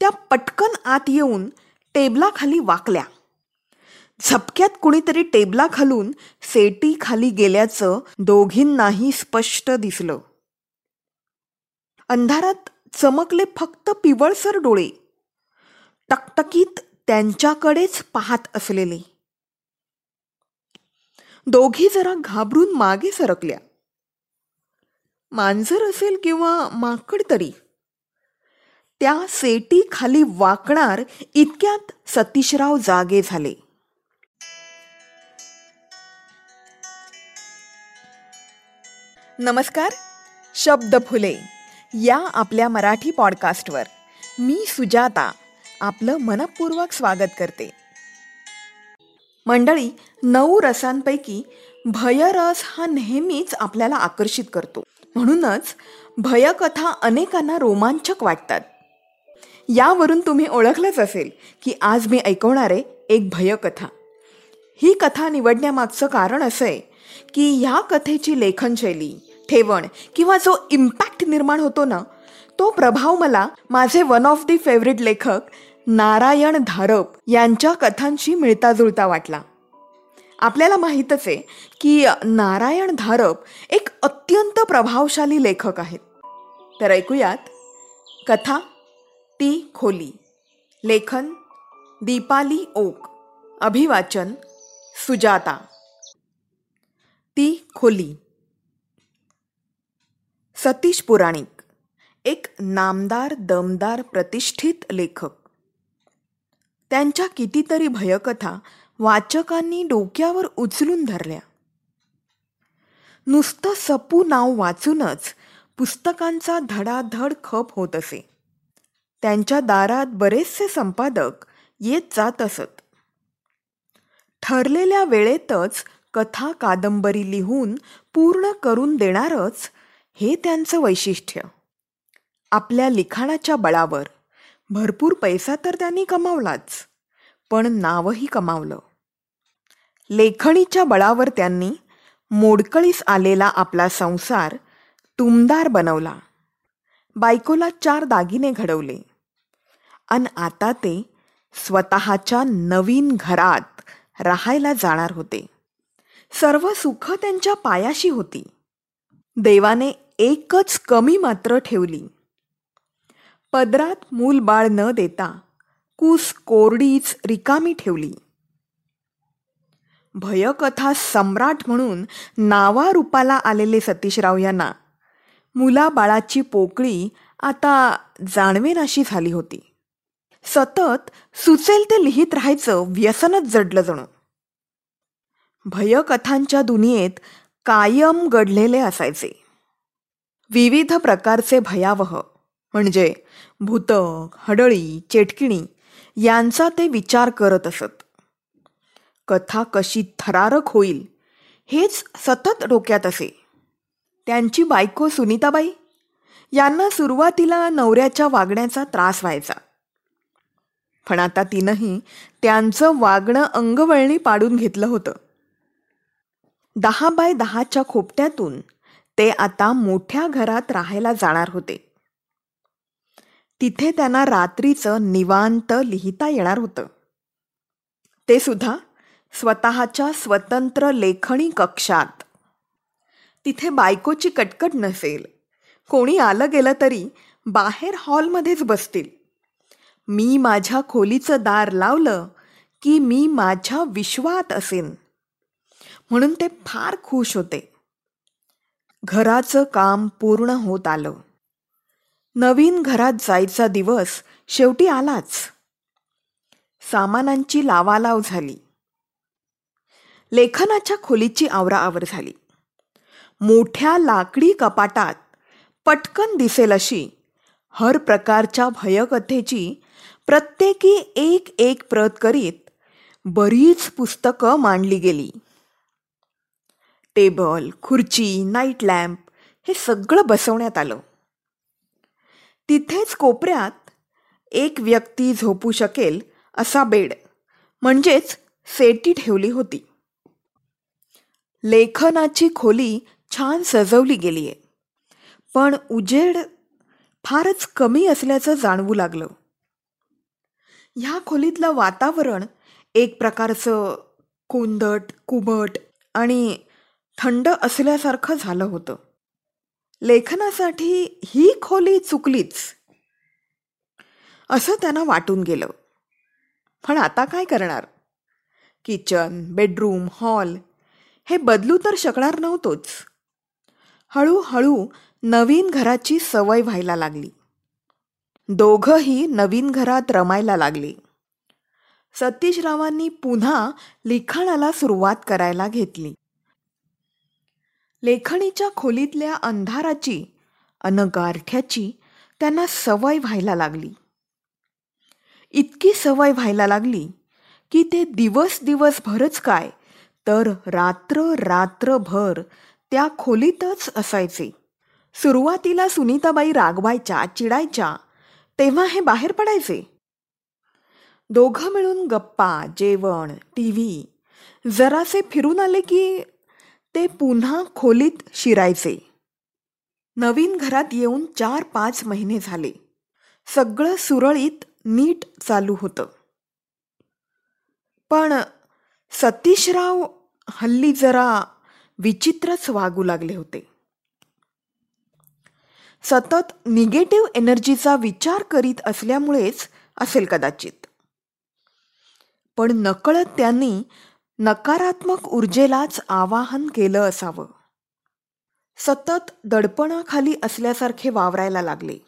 त्या पटकन आत येऊन टेबलाखाली वाकल्या. झपक्यात कुणीतरी टेबला खालून सेटी खाली गेल्याचं दोघींनाही स्पष्ट दिसलं. अंधारात चमकले फक्त पिवळसर डोळे. टकटकीत त्यांच्याकडेच पाहत असलेले. दोघी जरा घाबरून मागे सरकल्या. मांजर असेल किंवा माकड तरी. त्या सेटी खाली वाकणार इतक्यात सतीशराव जागे झाले. नमस्कार शब्द फुले या आपल्या मराठी पॉडकास्टवर. मी सुजाता आपलं मनपूर्वक स्वागत करते. मंडळी नऊ रसांपैकी भयरस हा नेहमीच आपल्याला आकर्षित करतो. म्हणूनच भयकथा अनेकांना रोमांचक वाटतात. यावरून तुम्ही ओळखलंच असेल की आज मी ऐकवणारे एक भयकथा. ही कथा निवडण्यामागचं कारण असं आहे की ह्या कथेची लेखनशैली ठेवण किंवा जो इम्पॅक्ट निर्माण होतो ना तो प्रभाव मला माझे वन ऑफ दी फेवरेट लेखक नारायण धारप यांच्या कथांशी मिळता जुळता वाटला. आपल्याला माहीतच आहे की नारायण धारप एक अत्यंत प्रभावशाली लेखक आहेत. तर ऐकूयात कथा ती खोली. लेखन दीपाली ओक. अभिवाचन सुजाता. ती खोली. सतीश पुराणिक. एक नामदार दमदार प्रतिष्ठित लेखक. त्यांच्या कितीतरी भयकथा वाचकांनी डोक्यावर उचलून धरल्या. नुसतं सपू नाव वाचूनच पुस्तकांचा धडाधड खप होत असे. त्यांच्या दारात बरेचसे संपादक येत जात असत. ठरलेल्या वेळेतच कथा कादंबरी लिहून पूर्ण करून देणारच हे त्यांचं वैशिष्ट्य. आपल्या लिखाणाच्या बळावर. भरपूर पैसा तर त्यांनी कमावलाच पण नावही कमावलं. लेखणीच्या बळावर त्यांनी मोडकळीस आलेला आपला संसार तुमदार बनवला. बायकोला चार दागिने घडवले. आणि आता ते स्वतःच्या नवीन घरात राहायला जाणार होते. सर्व सुख त्यांच्या पायाशी होती. देवाने एकच कमी मात्र ठेवली. पदरात मूल बाळ न देता कुस कोरडीच रिकामी ठेवली. भयकथा सम्राट म्हणून नावारूपाला आलेले सतीशराव यांना मुलाबाळाची पोकळी आता जाणवेनाशी झाली होती. सतत सुचेल ते लिहित राहायचं व्यसनच जडलं जणू. भयकथांच्या दुनियेत कायम घडलेले असायचे. विविध प्रकारचे भयावह म्हणजे भूतक हडळी चेटकिणी यांचा ते विचार करत असत. कथा कशी थरारक होईल हेच सतत डोक्यात असे. त्यांची बायको सुनीताबाई यांना सुरुवातीला नवऱ्याच्या वागण्याचा त्रास व्हायचा. पण आता तिनंही त्यांचं वागणं अंगवळणी पाडून घेतलं होतं. दहा बाय दहाच्या खोपट्यातून ते आता मोठ्या घरात राहायला जाणार होते. तिथे त्यांना रात्रीचं निवांत लिहिता येणार होतं. ते सुद्धा स्वतःच्या स्वतंत्र लेखणी कक्षात. तिथे बायकोची कटकट नसेल. कोणी आलं गेलं तरी बाहेर हॉलमध्येच बसतील. मी माझ्या खोलीचं दार लावलं की मी माझ्या विश्वात असेन. म्हणून ते फार खुश होते. घराचं काम पूर्ण होत आलं. नवीन घरात जायचा दिवस शेवटी आलाच. सामानांची लावालाव झाली. लेखनाच्या खोलीची आवराआवर झाली. मोठ्या लाकडी कपाटात पटकन दिसेल अशी हर प्रकारच्या भयकथेची प्रत्येकी एक एक प्रत करीत बरीच पुस्तकं मांडली गेली. टेबल खुर्ची नाईट लॅम्प हे सगळं बसवण्यात आलं. तिथेच कोपऱ्यात एक व्यक्ती झोपू शकेल असा बेड म्हणजेच सेटी ठेवली होती. लेखनाची खोली छान सजवली गेली आहे पण उजेड फारच कमी असल्याचं जाणवू लागलं. ह्या खोलीतलं वातावरण एक प्रकारचं कोंदट कुबट आणि थंड असल्यासारखं झालं होतं. लेखनासाठी ही खोली चुकलीच असं त्यांना वाटून गेलं. पण आता काय करणार? किचन बेडरूम हॉल हे बदलू तर शकणार नव्हतोच. हळूहळू नवीन घराची सवय व्हायला लागली. दोघंही नवीन घरात रमायला लागले. सतीशरावांनी पुन्हा लिखाणाला सुरुवात करायला घेतली. लेखणीच्या खोलीतल्या अंधाराची अन गारठ्याची त्यांना सवय व्हायला लागली. इतकी सवय व्हायला लागली की ते दिवस दिवसभरच काय तर रात्र रात्रभर त्या खोलीतच असायचे. सुरुवातीला सुनीताबाई रागवायच्या चिडायच्या तेव्हा हे बाहेर पडायचे. दोघं मिळून गप्पा जेवण टी व्ही जरासे फिरून आले की ते पुन्हा खोलीत शिरायचे. नवीन घरात येऊन चार पाच महिने झाले. सगळं सुरळीत नीट चालू होतं. पण सतीशराव हल्ली जरा विचित्रच वागू लागले होते. सतत निगेटिव्ह एनर्जीचा विचार करीत असल्यामुळेच असेल कदाचित. पण नकळत त्यांनी नकारात्मक ऊर्जेलाच आवाहन केलं असावं. सतत दडपणाखाली असल्यासारखे वावरायला लागले.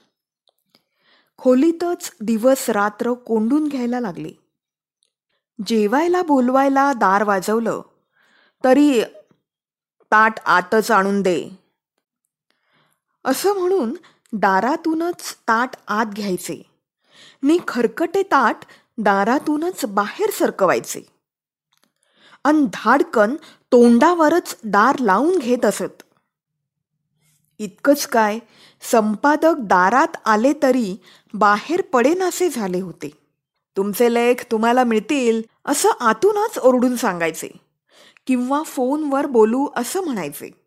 खोलीतच दिवस रात्र कोंडून घ्यायला लागले. जेवायला बोलवायला दार वाजवलं तरी ताट आतच आणून दे. असं म्हणून दारातूनच ताट आत घ्यायचे. नि खरकटे ताट दारातूनच बाहेर सरकवायचे. अन धाडकन तोंडावरच दार लावून घेत असत. इतकंच काय संपादक दारात आले तरी बाहेर पडेनासे झाले होते. तुमचे लेख तुम्हाला मिळतील असं आतूनच ओरडून सांगायचे. किंवा फोनवर बोलू असं म्हणायचे.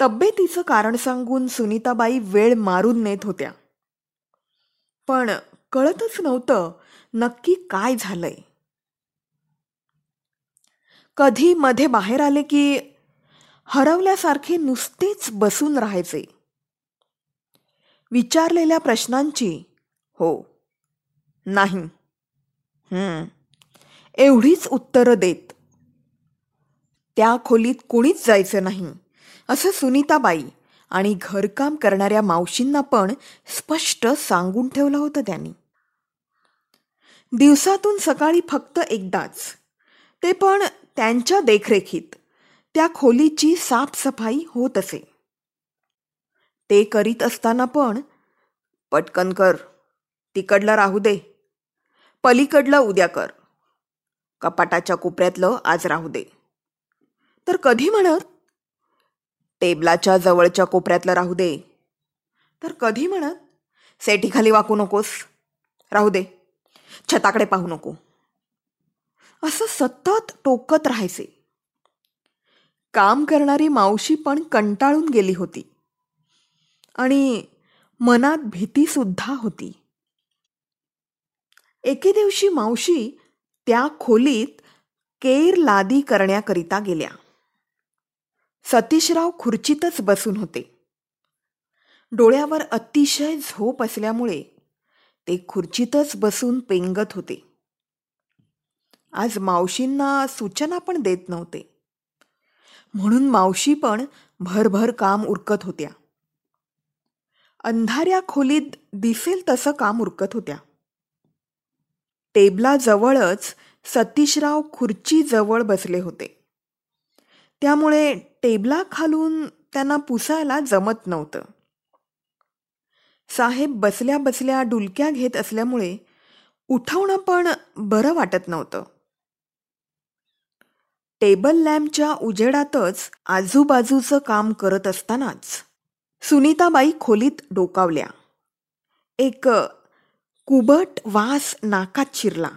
तब्येतीचं कारण सांगून सुनीताबाई वेळ मारून नेत होत्या. पण कळतच नव्हतं नक्की काय झालंय. कधी मध्ये बाहेर आले की हरवल्यासारखे नुसतेच बसून राहायचे. विचारलेल्या प्रश्नांची हो नाही एवढीच उत्तरं देत. त्या खोलीत कुणीच जायचं नाही. असं सुनीताबाई आणि घरकाम करणाऱ्या मावशींना पण स्पष्ट सांगून ठेवलं होतं त्यांनी. दिवसातून सकाळी फक्त एकदाच. ते पण त्यांच्या देखरेखीत. त्या खोलीची साफसफाई होत असे. ते करीत असताना पण पटकन कर. तिकडलं राहू दे. पलीकडलं उद्या कर. कपाटाच्या कोपऱ्यातलं आज राहू दे. तर कधी म्हणत टेबलाच्या जवळच्या कोपऱ्यातलं राहू दे. तर कधी म्हणत सेटीखाली वाकू नकोस. राहू दे. छताकडे पाहू नको. असं सतत टोकत राहायचे. काम करणारी मावशी पण कंटाळून गेली होती. आणि मनात भीती सुद्धा होती. एके दिवशी मावशी त्या खोलीत केर लादी करण्याकरिता गेल्या. सतीशराव खुर्चीतच बसून होते. डोळ्यावर अतिशय झोप असल्यामुळे ते खुर्चीतच बसून पेंगत होते. आज मावशींना सूचना पण देत नव्हते. म्हणून मावशी पण भरभर काम उरकत होत्या. अंधाऱ्या खोलीत दिसेल तसं काम उरकत होत्या. टेबलाजवळच सतीशराव खुर्चीजवळ बसले होते. त्यामुळे टेबला खालून त्यांना पुसायला जमत नव्हतं. साहेब बसल्या बसल्या डुलक्या घेत असल्यामुळे उठवणं पण बरं वाटत नव्हतं. टेबल लॅम्पच्या उजेडातच आजूबाजूचं काम करत असतानाच सुनीताबाई खोलीत डोकावल्या. एक कुबट वास नाकात शिरला.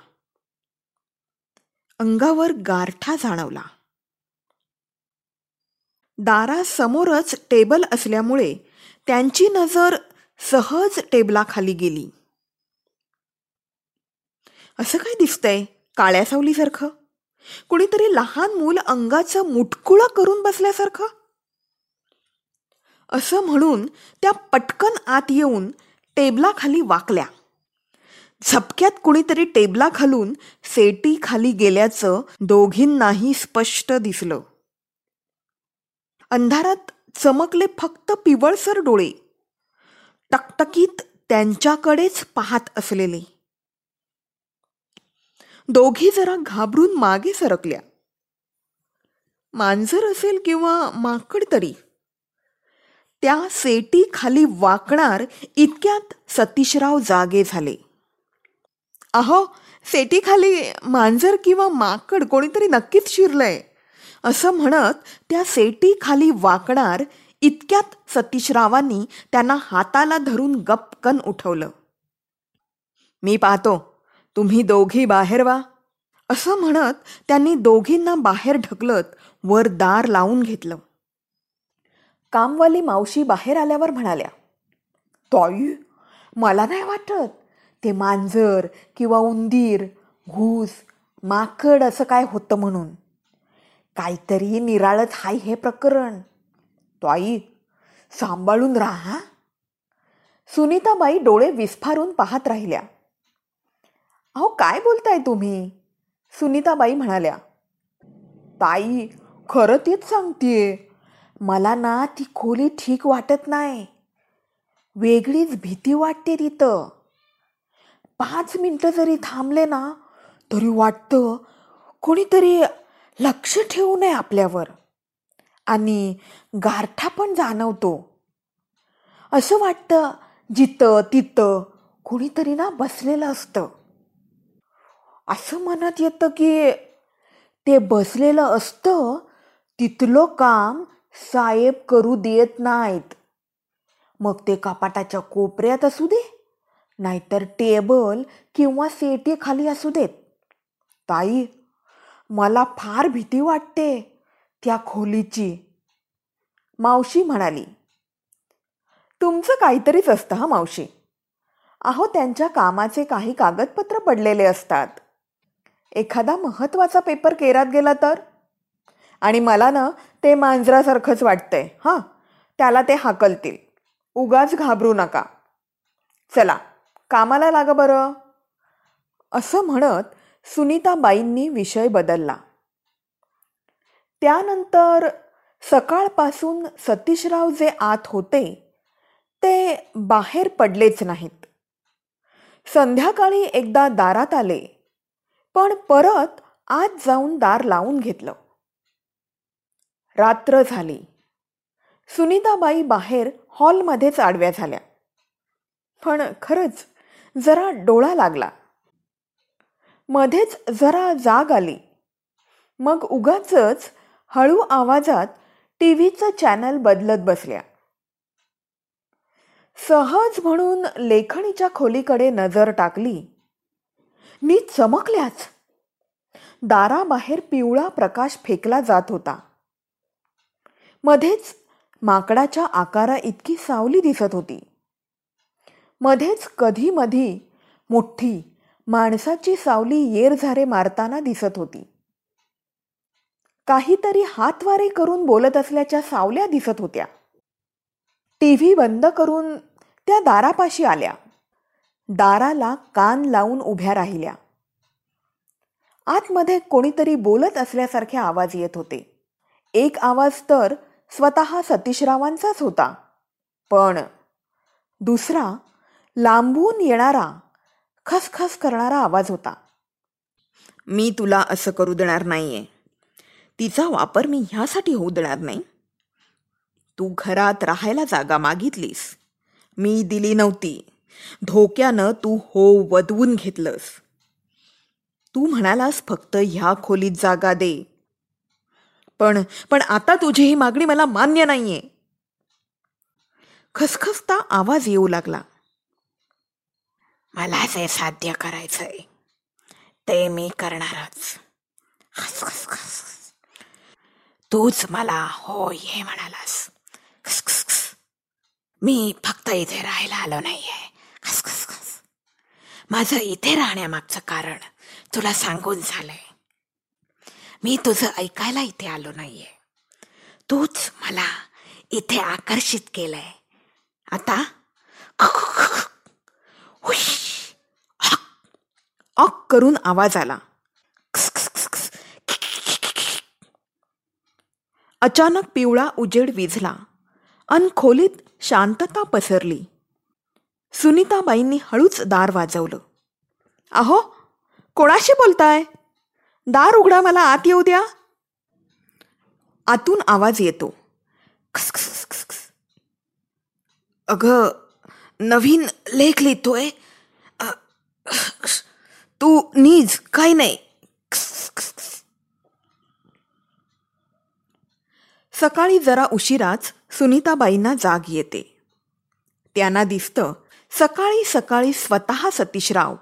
अंगावर गारठा जाणवला. दारासमोरच टेबल असल्यामुळे त्यांची नजर सहज टेबलाखाली गेली. असं काय दिसतंय? काळ्या सावलीसारखं? कुणीतरी लहान मूल अंगाचं मुटकुळं करून बसल्यासारखं? असं म्हणून त्या पटकन आत येऊन टेबलाखाली वाकल्या. झपक्यात कुणीतरी टेबला खालून सेटी खाली गेल्याचं दोघींनाही स्पष्ट दिसलं. अंधारात चमकले फक्त पिवळसर डोळे. टकटकीत त्यांच्याकडेच पाहत असलेले. दोघी जरा घाबरून मागे सरकल्या. मांजर असेल किंवा माकड तरी. त्या सेटी खाली वाकणार इतक्यात सतीशराव जागे झाले. अहो सेटी खाली मांजर किंवा माकड कोणीतरी नक्कीच शिरलंय. असं म्हणत त्या सेटी खाली वाकणार इतक्यात सतीशरावांनी त्यांना हाताला धरून गपकन उठवलं. मी पाहतो तुम्ही दोघी बाहेर वा. असं म्हणत त्यांनी दोघींना बाहेर ढकलत वर दार लावून घेतलं. कामवाली मावशी बाहेर आल्यावर म्हणाल्या ताई मला नाही वाटत ते मांजर किंवा उंदीर घूस माकड असं काय होतं म्हणून. काहीतरी निराळत हाय हे प्रकरण. ताई सांभाळून राहा. सुनीताबाई डोळे विस्फारून पाहत राहिल्या. अहो काय बोलताय तुम्ही? सुनीताबाई म्हणाल्या. ताई खरं तेच सांगतेय. मला ना ती खोली ठीक वाटत नाही. वेगळीच भीती वाटते तिथं. पाच मिनटं जरी थांबले ना तरी वाटतं कोणीतरी लक्ष ठेवू नये आपल्यावर. आणि गारठा पण जाणवतो. असं वाटतं जिथं तिथं कोणीतरी ना बसलेलं असतं. असं मनात येतं की ते बसलेलं असतं तिथलं काम साहेब करू देत नाहीत. मग ते कपाटाच्या कोपऱ्यात असू दे नाहीतर टेबल किंवा सेटी खाली असू देत. ताई मला फार भीती वाटते त्या खोलीची. मावशी म्हणाली तुमचं काहीतरीच असतं हा मावशी. अहो त्यांच्या कामाचे काही कागदपत्र पडलेले असतात. एखादा महत्त्वाचा पेपर केरात गेला तर? आणि मला ना ते मांजरासारखंच वाटतंय हां. त्याला ते हाकलतील. उगाच घाबरू नका. चला कामाला लागा बरं. असं म्हणत सुनीताबाईंनी विषय बदलला. त्यानंतर सकाळपासून सतीशराव जे आत होते ते बाहेर पडलेच नाहीत. संध्याकाळी एकदा दारात आले पण परत आत जाऊन दार लावून घेतलं. रात्र झाली. सुनीताबाई बाहेर हॉलमध्येच आडव्या झाल्या. पण खरंच जरा डोळा लागला. मध्येच जरा जाग आली. मग उगाच हळू आवाजात टी व्हीचं चॅनल बदलत बसल्या. सहज म्हणून लेखणीच्या खोलीकडे नजर टाकली. मी चमकल्याच. दाराबाहेर पिवळा प्रकाश फेकला जात होता. मध्येच माकडाच्या आकारा इतकी सावली दिसत होती. मध्येच कधी मधी मोठी माणसाची सावली येरझारे मारताना दिसत होती. काहीतरी हातवारे करून बोलत असल्याच्या सावल्या दिसत होत्या. टीव्ही बंद करून त्या दारापाशी आल्या. दाराला कान लावून उभ्या राहिल्या. आतमध्ये कोणीतरी बोलत असल्यासारखे आवाज येत होते. एक आवाज तर स्वतः सतीशरावांचाच होता. पण दुसरा लांबून येणारा खसखस करणारा आवाज होता. मी तुला असं करू देणार नाहीये. तिचा वापर मी ह्यासाठी होऊ देणार नाही. तू घरात राहायला जागा मागितलीस. मी दिली नव्हती. धोक्यानं तू हो वदवून घेतलंस. तू म्हणालास फक्त ह्या खोलीत जागा दे. पण पण आता तुझी ही मागणी मला मान्य नाहीये. खसखसता आवाज येऊ लागला. मला जे साध्य करायचंय. ते मी करणारच. तूच मला हो ये म्हणालास मी फक्त इथे राहायला आलो नाहीये. माझं इथे राहण्यामागचं कारण तुला सांगून झालंय. मी तुझं ऐकायला इथे आलो नाहीये. तूच मला इथे आकर्षित केलंय. आता हुश, अक करून आवाज आला. अचानक पिवळा उजेड विझला. अन खोलीत शांतता पसरली. सुनीताबाईंनी हळूच दार वाजवलं. अहो कोणाशी बोलताय? दार उघडा मला आत येऊ द्या. आतून आवाज येतो. अगं नवीन लेख लिहितोय. अ, तू नीज काही नाही. सकाळी जरा उशिराच सुनीताबाईंना जाग येते. त्यांना दिसतं सकाळी सकाळी स्वतः सतीशराव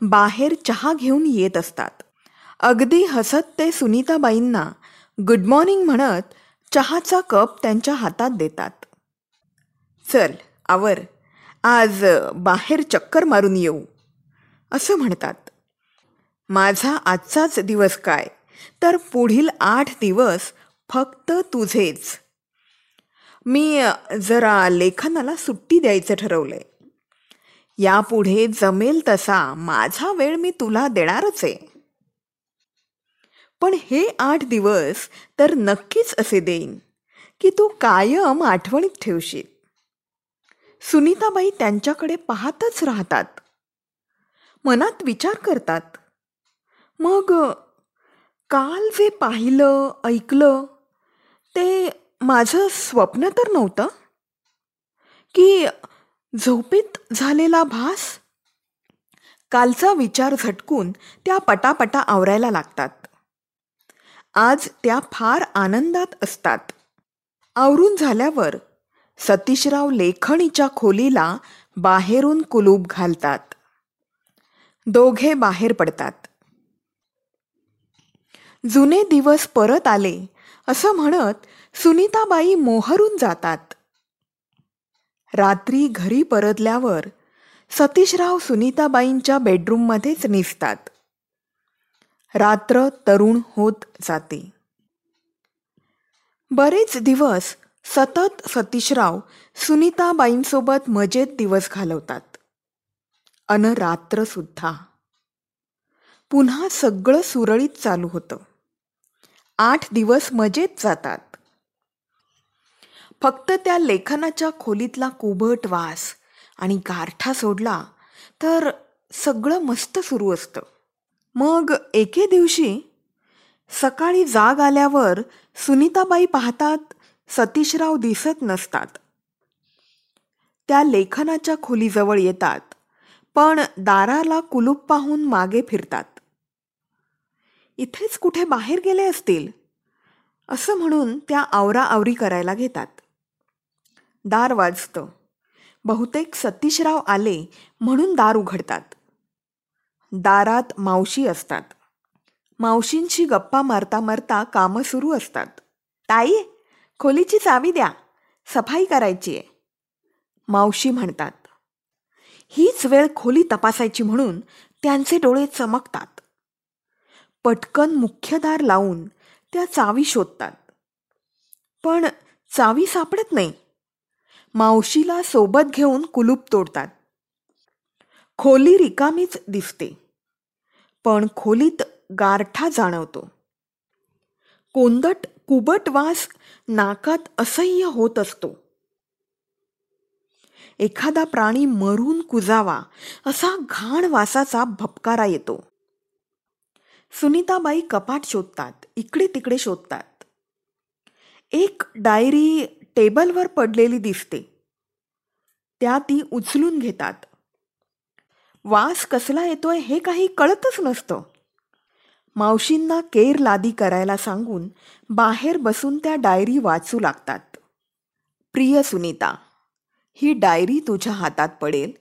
बाहेर चहा घेऊन येत असतात. अगदी हसत ते सुनीताबाईंना गुड मॉर्निंग म्हणत चहाचा कप त्यांच्या हातात देतात. चल आवर. आज बाहेर चक्कर मारून येऊ. असं म्हणतात. माझा आजचाच दिवस काय? तर पुढील आठ दिवस फक्त तुझेच. मी जरा लेखनाला सुट्टी द्यायचं ठरवलंय. यापुढे जमेल तसा माझा वेळ मी तुला देणारच आहे. पण हे आठ दिवस तर नक्कीच असे देईन की तू कायम आठवणीत ठेवशील. सुनीताबाई त्यांच्याकडे पाहतच राहतात. मनात विचार करतात मग काल जे पाहिलं ऐकलं ते माझं स्वप्न तर नव्हतं? की झोपेत झालेला भास? कालचा विचार झटकून त्या पटापटा आवरायला लागतात. आज त्या फार आनंदात असतात. आवरून झाल्यावर सतीशराव लेखणीच्या खोलीला बाहेरून कुलूप घालतात. दोघे बाहेर पडतात. जुने दिवस परत आले असं म्हणत सुनीताबाई मोहरून जातात. रात्री घरी परतल्यावर सतीशराव सुनीताबाईंच्या बेडरूममध्येच निसतात. रात्र तरुण होत जाते. बरेच दिवस सतत सतीशराव सुनीताबाईंसोबत मजेत दिवस घालवतात. अन रात्र सुद्धा. पुन्हा सगळं सुरळीत चालू होतं. आठ दिवस मजेत जातात. फक्त त्या लेखनाच्या खोलीतला कुबट वास आणि गारठा सोडला तर सगळं मस्त सुरू असतं. मग एके दिवशी सकाळी जाग आल्यावर सुनीताबाई पाहतात सतीशराव दिसत नसतात. त्या लेखनाच्या खोलीजवळ येतात पण दाराला कुलूप पाहून मागे फिरतात. इथेच कुठे बाहेर गेले असतील? असं म्हणून त्या आवराआवरी करायला घेतात. दार वाजतं. बहुतेक सतीशराव आले म्हणून दार उघडतात. दारात मावशी असतात. मावशींशी गप्पा मारता मारता कामं सुरू असतात. ताई खोलीची चावी द्या. सफाई करायची आहे. मावशी म्हणतात. हीच वेळ खोली तपासायची म्हणून त्यांचे डोळे चमकतात. पटकन मुख्य दार लावून त्या चावी शोधतात. पण चावी सापडत नाही. मावशीला सोबत घेऊन कुलूप तोडतात. खोली रिकामीच दिसते. पण खोलीत गारठा जाणवतो. कोंदट कुबट वास नाकात असह्य होत असतो. एखादा प्राणी मरून कुजावा असा घाण वासाचा भपकारा येतो. सुनीताबाई कपाट शोधतात इकडे तिकडे शोधतात. एक डायरी टेबलवर पडलेली दिसते. त्या ती उचलून घेतात. वास कसला येतोय हे काही कळतच नसतं. मावशींना केर लादी करायला सांगून बाहेर बसून त्या डायरी वाचू लागतात. प्रिय सुनीता ही डायरी तुझ्या हातात पडेल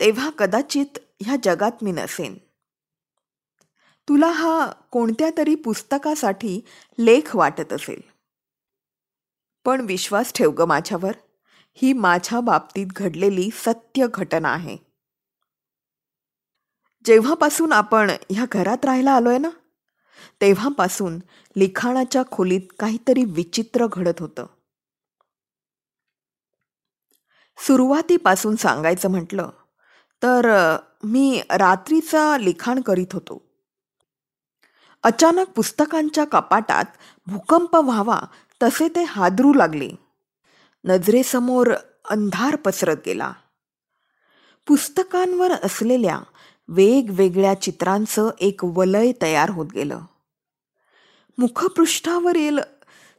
तेव्हा कदाचित ह्या जगात मी नसेन. तुला हा कोणत्या तरी पुस्तकासाठी लेख वाटत असेल. पण विश्वास ठेव ग माझ्यावर. ही माझ्या बाबतीत घडलेली सत्य घटना आहे. जेव्हापासून आपण ह्या घरात राहायला आलोय ना तेव्हापासून लिखाणाच्या खोलीत काहीतरी विचित्र घडत होतं. सुरुवातीपासून सांगायचं म्हटलं तर मी रात्रीचा लिखाण करीत होतो. अचानक पुस्तकांच्या कपाटात भूकंप व्हावा तसे ते हादरू लागले. नजरेसमोर अंधार पसरत गेला. पुस्तकांवर असलेल्या वेगवेगळ्या चित्रांचं एक वलय तयार होत गेलं. मुखपृष्ठावरील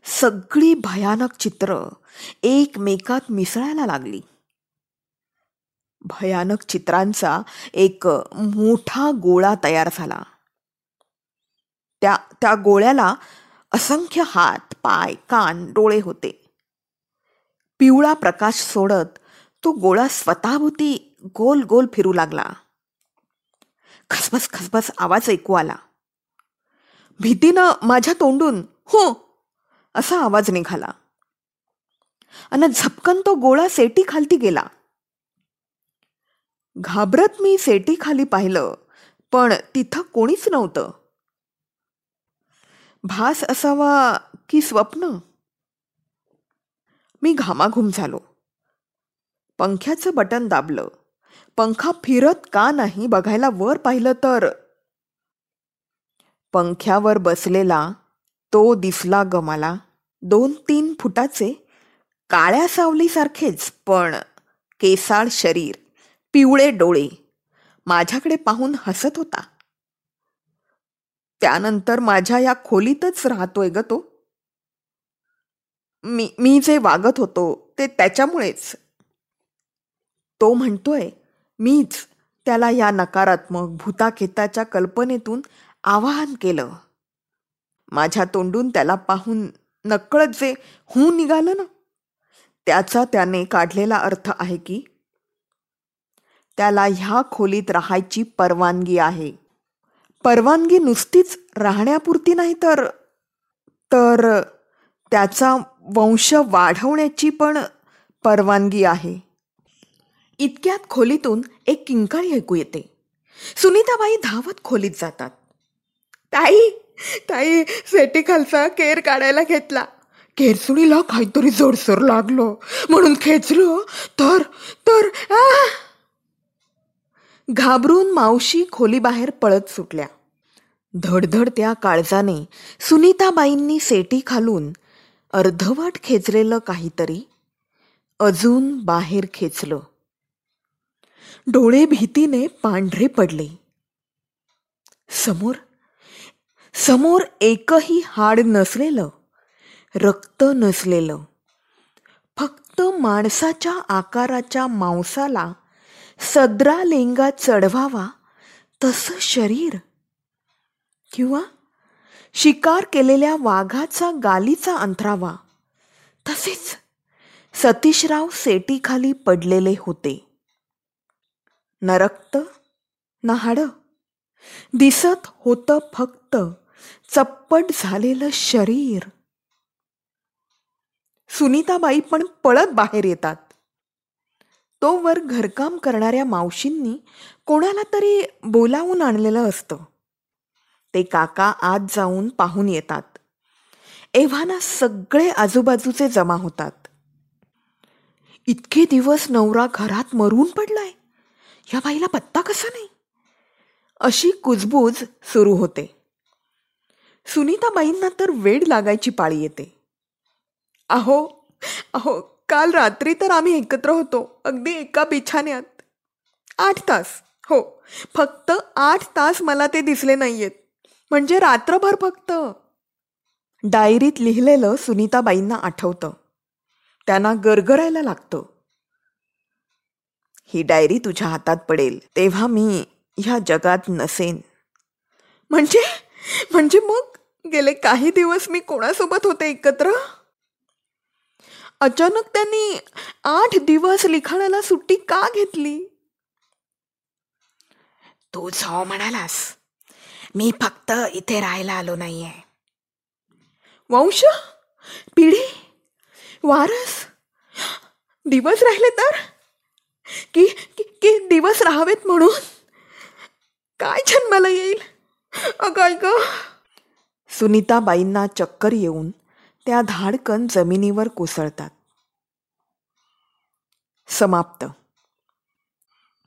सगळी भयानक चित्र एकमेकात मिसळायला लागली. भयानक चित्रांचा एक मोठा गोळा तयार झाला. त्या त्या गोळ्याला असंख्य हात पाय कान डोळे होते. पिवळा प्रकाश सोडत तो गोळा स्वतःभोवती गोल गोल फिरू लागला. खसबस खसबस आवाज ऐकू आला. भीतीनं माझ्या तोंडून हो! असा आवाज निघाला. आणि झपकन तो गोळा सेटी खालती गेला. घाबरत मी सेटी खाली पाहिलं पण तिथं कोणीच नव्हतं. भास असावा की स्वप्न? मी घामाघूम झालो. पंख्याचं बटन दाबलं. पंखा फिरत का नाही बघायला वर पाहिलं तर? पंख्यावर बसलेला तो दिसला ग मला. दोन तीन फुटाचे काळ्या सावलीसारखेच पण केसाळ शरीर पिवळे डोळे. माझ्याकडे पाहून हसत होता. त्यानंतर माझ्या या खोलीतच राहतोय ग तो. मी मी जे वागत होतो ते त्याच्यामुळेच. तो म्हणतोय मीच त्याला या नकारात्मक भूताखेताच्या कल्पनेतून आवाहन केलं. माझ्या तोंडून त्याला पाहून नकळत जे हू निघालं ना त्याचा त्याने काढलेला अर्थ आहे की त्याला ह्या खोलीत राहायची परवानगी आहे. परवानगी नुसतीच राहण्यापुरती नाही तर तर त्याचा वंश वाढवण्याची पण परवानगी आहे. इतक्यात खोलीतून एक किंकाळी ऐकू येते. सुनीताबाई धावत खोलीत जातात. ताई ताई सेटी खालचा केर काढायला घेतला. केरसुणीला काहीतरी जोडसर लागलो. म्हणून खेचलो. तर तर आ! घाबरून मावशी खोलीबाहेर पळत सुटल्या. धडधड त्या काळजाने सुनीताबाईंनी सेटी खालून अर्धवट खेचलेलं काहीतरी अजून बाहेर खेचलं. डोळे भीतीने पांढरे पडले. समोर समोर एकही हाड नसलेलं रक्त नसलेलं फक्त माणसाच्या आकाराच्या मांसाला सदरा लेंगा चढवावा तसं शरीर किंवा शिकार केलेल्या वाघाचा गालीचा अंथरावा तसेच सतीशराव सेटीखाली पडलेले होते. नरक्त नहाड. हाडं दिसत होतं फक्त चप्पट झालेलं शरीर. सुनीताबाई पण पळत बाहेर येतात. तो वर घरकाम करणाऱ्या मावशींनी कोणाला तरी बोलावून आणलेलं असतं. ते काका आत जाऊन पाहून येतात. एव्हाना सगळे आजूबाजूचे जमा होतात. इतके दिवस नवरा घरात मरून पडलाय. या बाईला पत्ता कसा नाही? अशी कुजबूज सुरू होते. सुनीताबाईंना तर वेड लागायची पाळी येते. अहो अहो काल रात्री तर आम्ही एकत्र होतो अगदी एका बिछाण्यात. आठ तास हो फक्त आठ तास मला ते दिसले नाहीयेत. म्हणजे रात्रभर फक्त. डायरीत लिहिलेलं सुनीताबाईंना आठवतं. त्यांना गरगरायला लागतं. ही डायरी तुझ्या हातात पडेल तेव्हा मी ह्या जगात नसेन. म्हणजे? म्हणजे मग? गेले काही दिवस मी कोणासोबत होते एकत्र? अचानक त्यांनी आठ दिवस लिखाणाला सुट्टी का घेतली? तू जो म्हणालास. मी फक्त इथे राहायला आलो नाहीये. वंश? पिढी? वारस? दिवस राहिले तर? की की- की दिवस राहावेत म्हणून? काय जन्माला येईल? अगं ग सुनीताबाईंना चक्कर येऊन त्या धाडकन जमिनीवर कोसळतात. समाप्त.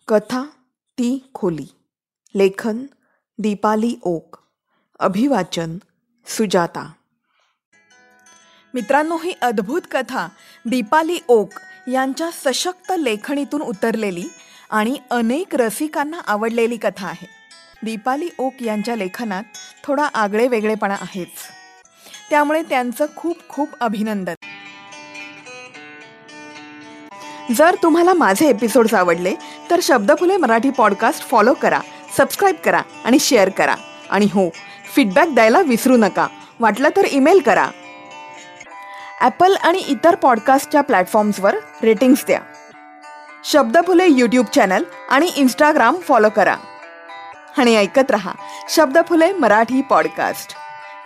कथा ती खोली. लेखन दीपाली ओक. अभिवाचन सुजाता. मित्रांनो ही अद्भुत कथा दीपाली ओक यांच्या सशक्त लेखणीतून उतरलेली आणि अनेक रसिकांना आवडलेली कथा आहे. दीपाली ओक यांच्या लेखनात थोडा आगळे वेगळेपणा आहेच. त्यामुळे त्यांचं खूप खूप अभिनंदन. जर तुम्हाला माझे एपिसोड्स आवडले तर शब्दफुले मराठी पॉडकास्ट फॉलो करा. सबस्क्राईब करा आणि शेअर करा. आणि हो फीडबॅक द्यायला विसरू नका. वाटलं तर ईमेल करा. ॲपल आणि इतर पॉडकास्टच्या प्लॅटफॉर्म्सवर रेटिंग्स द्या. शब्दफुले यूट्यूब चॅनल आणि इंस्टाग्राम फॉलो करा. आणि ऐकत रहा शब्दफुले मराठी पॉडकास्ट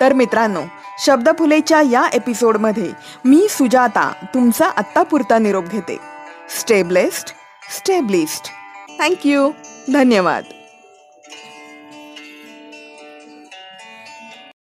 तर मित्रांनो शब्दफुलेच्या या एपिसोडमध्ये मी सुजाता तुमचा आत्तापुरता निरोप घेते. स्टेबलेस्ट स्टेबलिस्ट थँक्यू धन्यवाद.